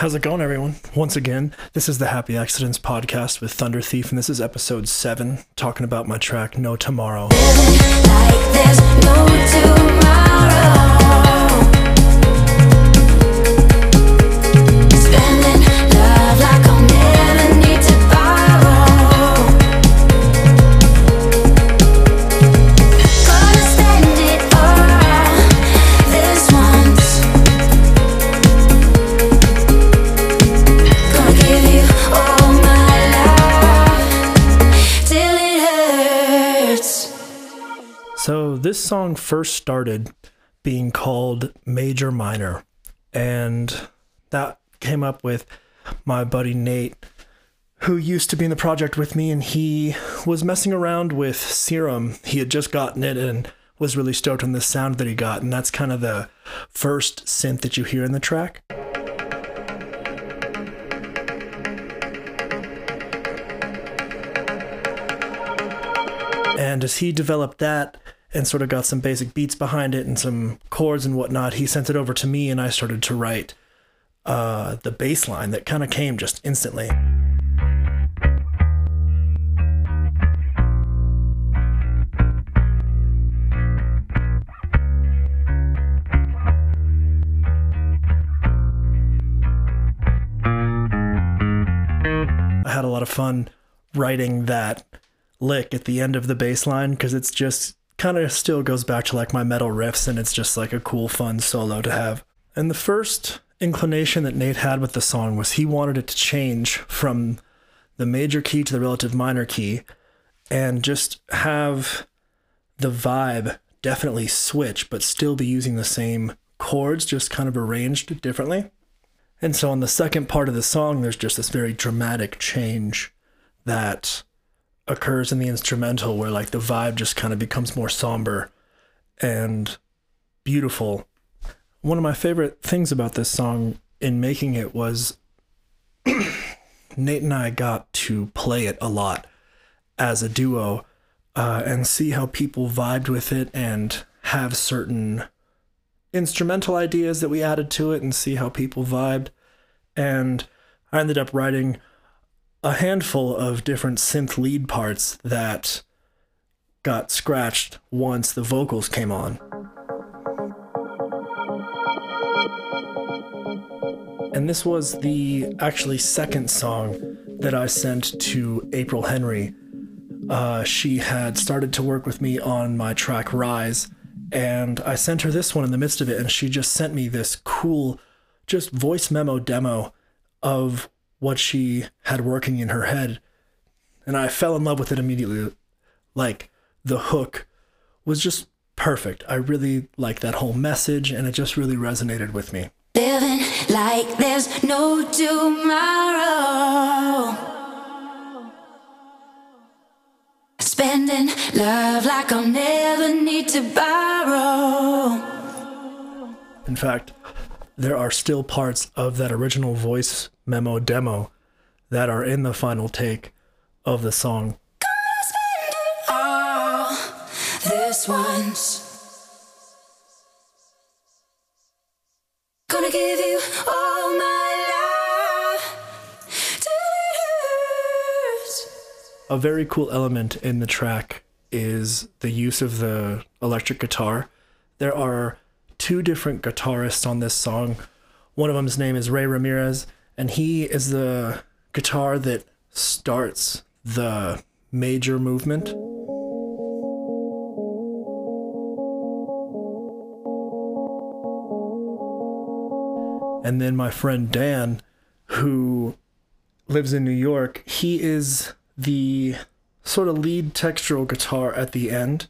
How's it going, everyone? Once again, this is the Happy Accidents podcast with Thunder Thief, and this is episode seven, talking about my track No Tomorrow. This song first started being called Major Minor, and that came up with my buddy Nate, who used to be in the project with me, and he was messing around with Serum. He had just gotten it and was really stoked on the sound that he got, and that's kind of the first synth that you hear in the track. And as he developed that and sort of got some basic beats behind it and some chords and whatnot, he sent it over to me and I started to write uh, the bass line that kind of came just instantly. I had a lot of fun writing that lick at the end of the bass line because it's just kind of still goes back to like my metal riffs and it's just like a cool fun solo to have. And the first inclination that Nate had with the song was he wanted it to change from the major key to the relative minor key and just have the vibe definitely switch but still be using the same chords just kind of arranged differently. And so on the second part of the song, there's just this very dramatic change that occurs in the instrumental where like the vibe just kind of becomes more somber and beautiful. One of my favorite things about this song in making it was Nate and I got to play it a lot as a duo uh, and see how people vibed with it and have certain instrumental ideas that we added to it and see how people vibed. And I ended up writing a handful of different synth lead parts that got scratched once the vocals came on. And this was the actually second song that I sent to April Henry. Uh, she had started to work with me on my track Rise, and I sent her this one in the midst of it, and she just sent me this cool, just voice memo demo of what she had working in her head. And I fell in love with it immediately. Like, the hook was just perfect. I really liked that whole message, and it just really resonated with me. Living like there's no tomorrow. Spending love like I'll never need to borrow. In fact, there are still parts of that original voice memo demo that are in the final take of the song. Spend it all this once. Gonna give you all my love till it hurts. A very cool element in the track is the use of the electric guitar. There are two different guitarists on this song. One of them's name is Ray Ramirez, and he is the guitar that starts the major movement. And then my friend Dan, who lives in New York, he is the sort of lead textural guitar at the end.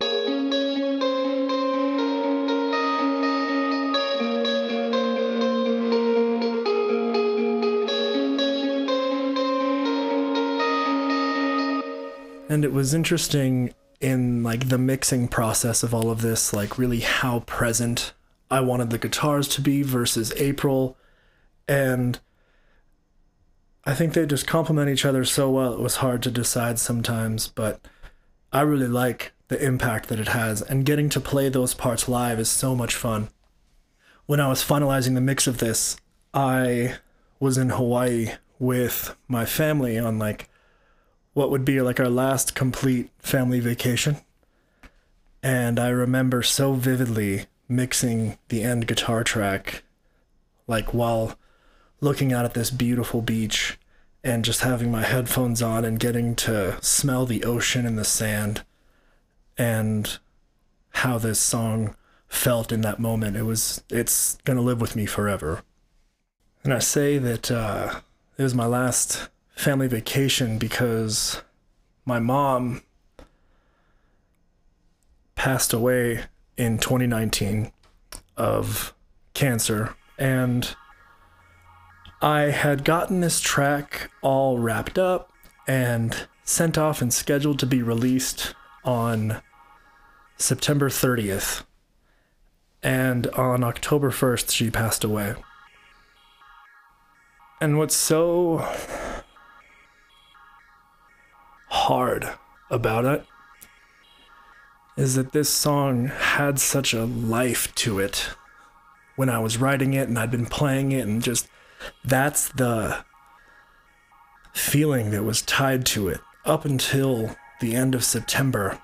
And it was interesting in like the mixing process of all of this, like really how present I wanted the guitars to be versus April. And I think they just complement each other so well. It was hard to decide sometimes, but I really like the impact that it has. And getting to play those parts live is so much fun. When I was finalizing the mix of this, I was in Hawaii with my family on like what would be like our last complete family vacation. And I remember so vividly mixing the end guitar track like while looking out at this beautiful beach and just having my headphones on and getting to smell the ocean and the sand and how this song felt in that moment. It was it's gonna live with me forever. And I say that uh, it was my last family vacation because my mom passed away in 2019 of cancer and I had gotten this track all wrapped up and sent off and scheduled to be released on September 30th. And on October 1st, she passed away. And what's so hard about it is that this song had such a life to it when I was writing it and I'd been playing it and just that's the feeling that was tied to it up until the end of September.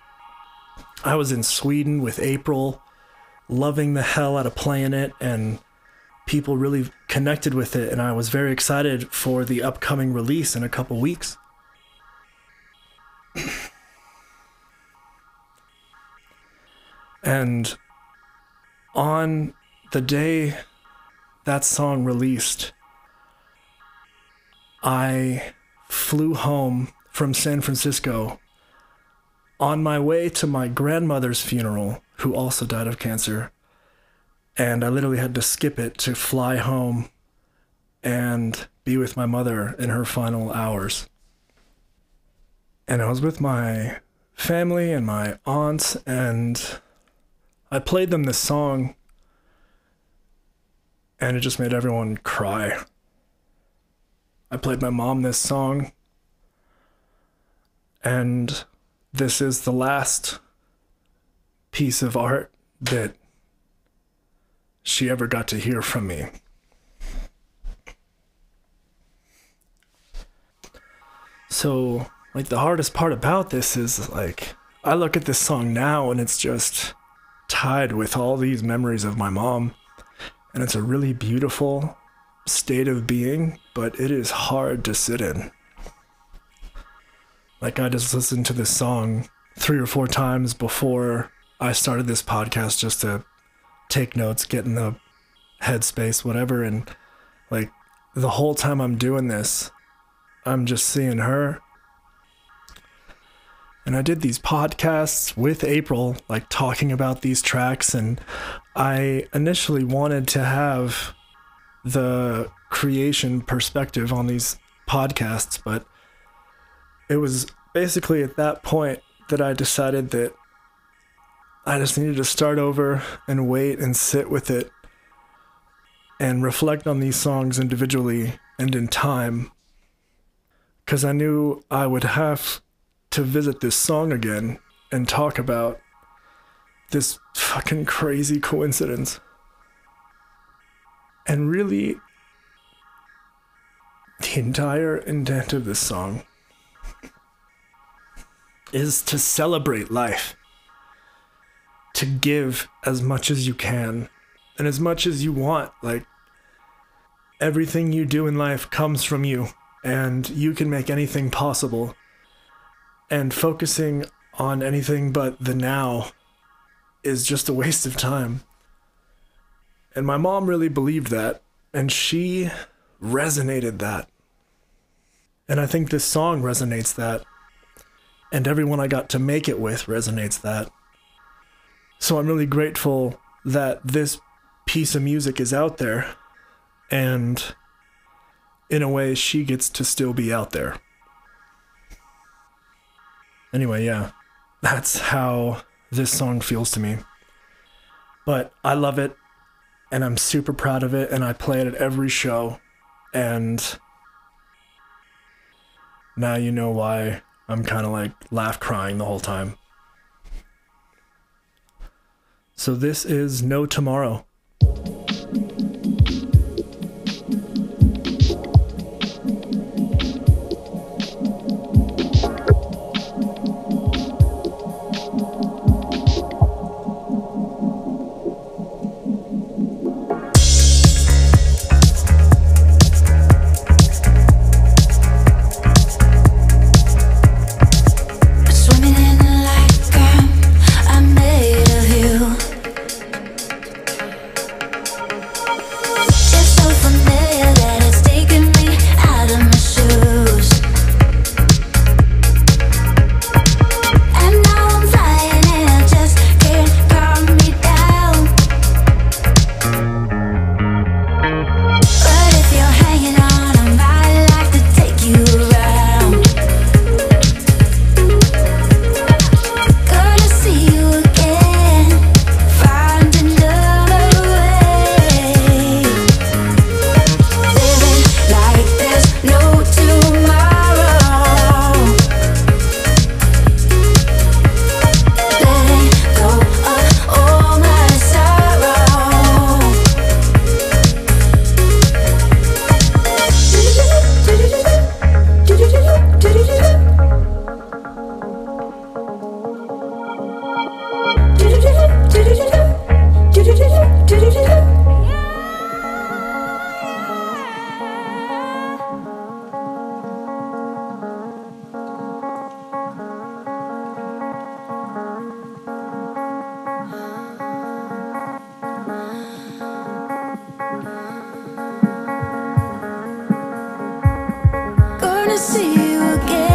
I was in Sweden with April, loving the hell out of playing it, and people really connected with it. And I was very excited for the upcoming release in a couple weeks. And on the day that song released, I flew home from San Francisco on my way to my grandmother's funeral, who also died of cancer. And I literally had to skip it to fly home and be with my mother in her final hours. And I was with my family and my aunts, and I played them this song, and it just made everyone cry. I played my mom this song, and this is the last piece of art that she ever got to hear from me. So, like, the hardest part about this is like, I look at this song now and it's just tied with all these memories of my mom. And it's a really beautiful state of being, but it is hard to sit in. Like, I just listened to this song three or four times before I started this podcast just to take notes, get in the headspace, whatever. And like, the whole time I'm doing this, I'm just seeing her. And I did these podcasts with April, like talking about these tracks. And I initially wanted to have the creation perspective on these podcasts, but it was basically at that point that I decided that I just needed to start over and wait and sit with it and reflect on these songs individually and in time. Because I knew I would have to visit this song again and talk about this fucking crazy coincidence. And really, the entire intent of this song is to celebrate life, to give as much as you can and as much as you want. Like, everything you do in life comes from you, and you can make anything possible. And focusing on anything but the now is just a waste of time. And my mom really believed that, and she resonated that. And I think this song resonates that. And everyone I got to make it with resonates that. So I'm really grateful that this piece of music is out there. And in a way, she gets to still be out there. Anyway, yeah, that's how this song feels to me. But I love it and I'm super proud of it and I play it at every show and now you know why I'm kind of like laugh crying the whole time. So this is No Tomorrow. see you again.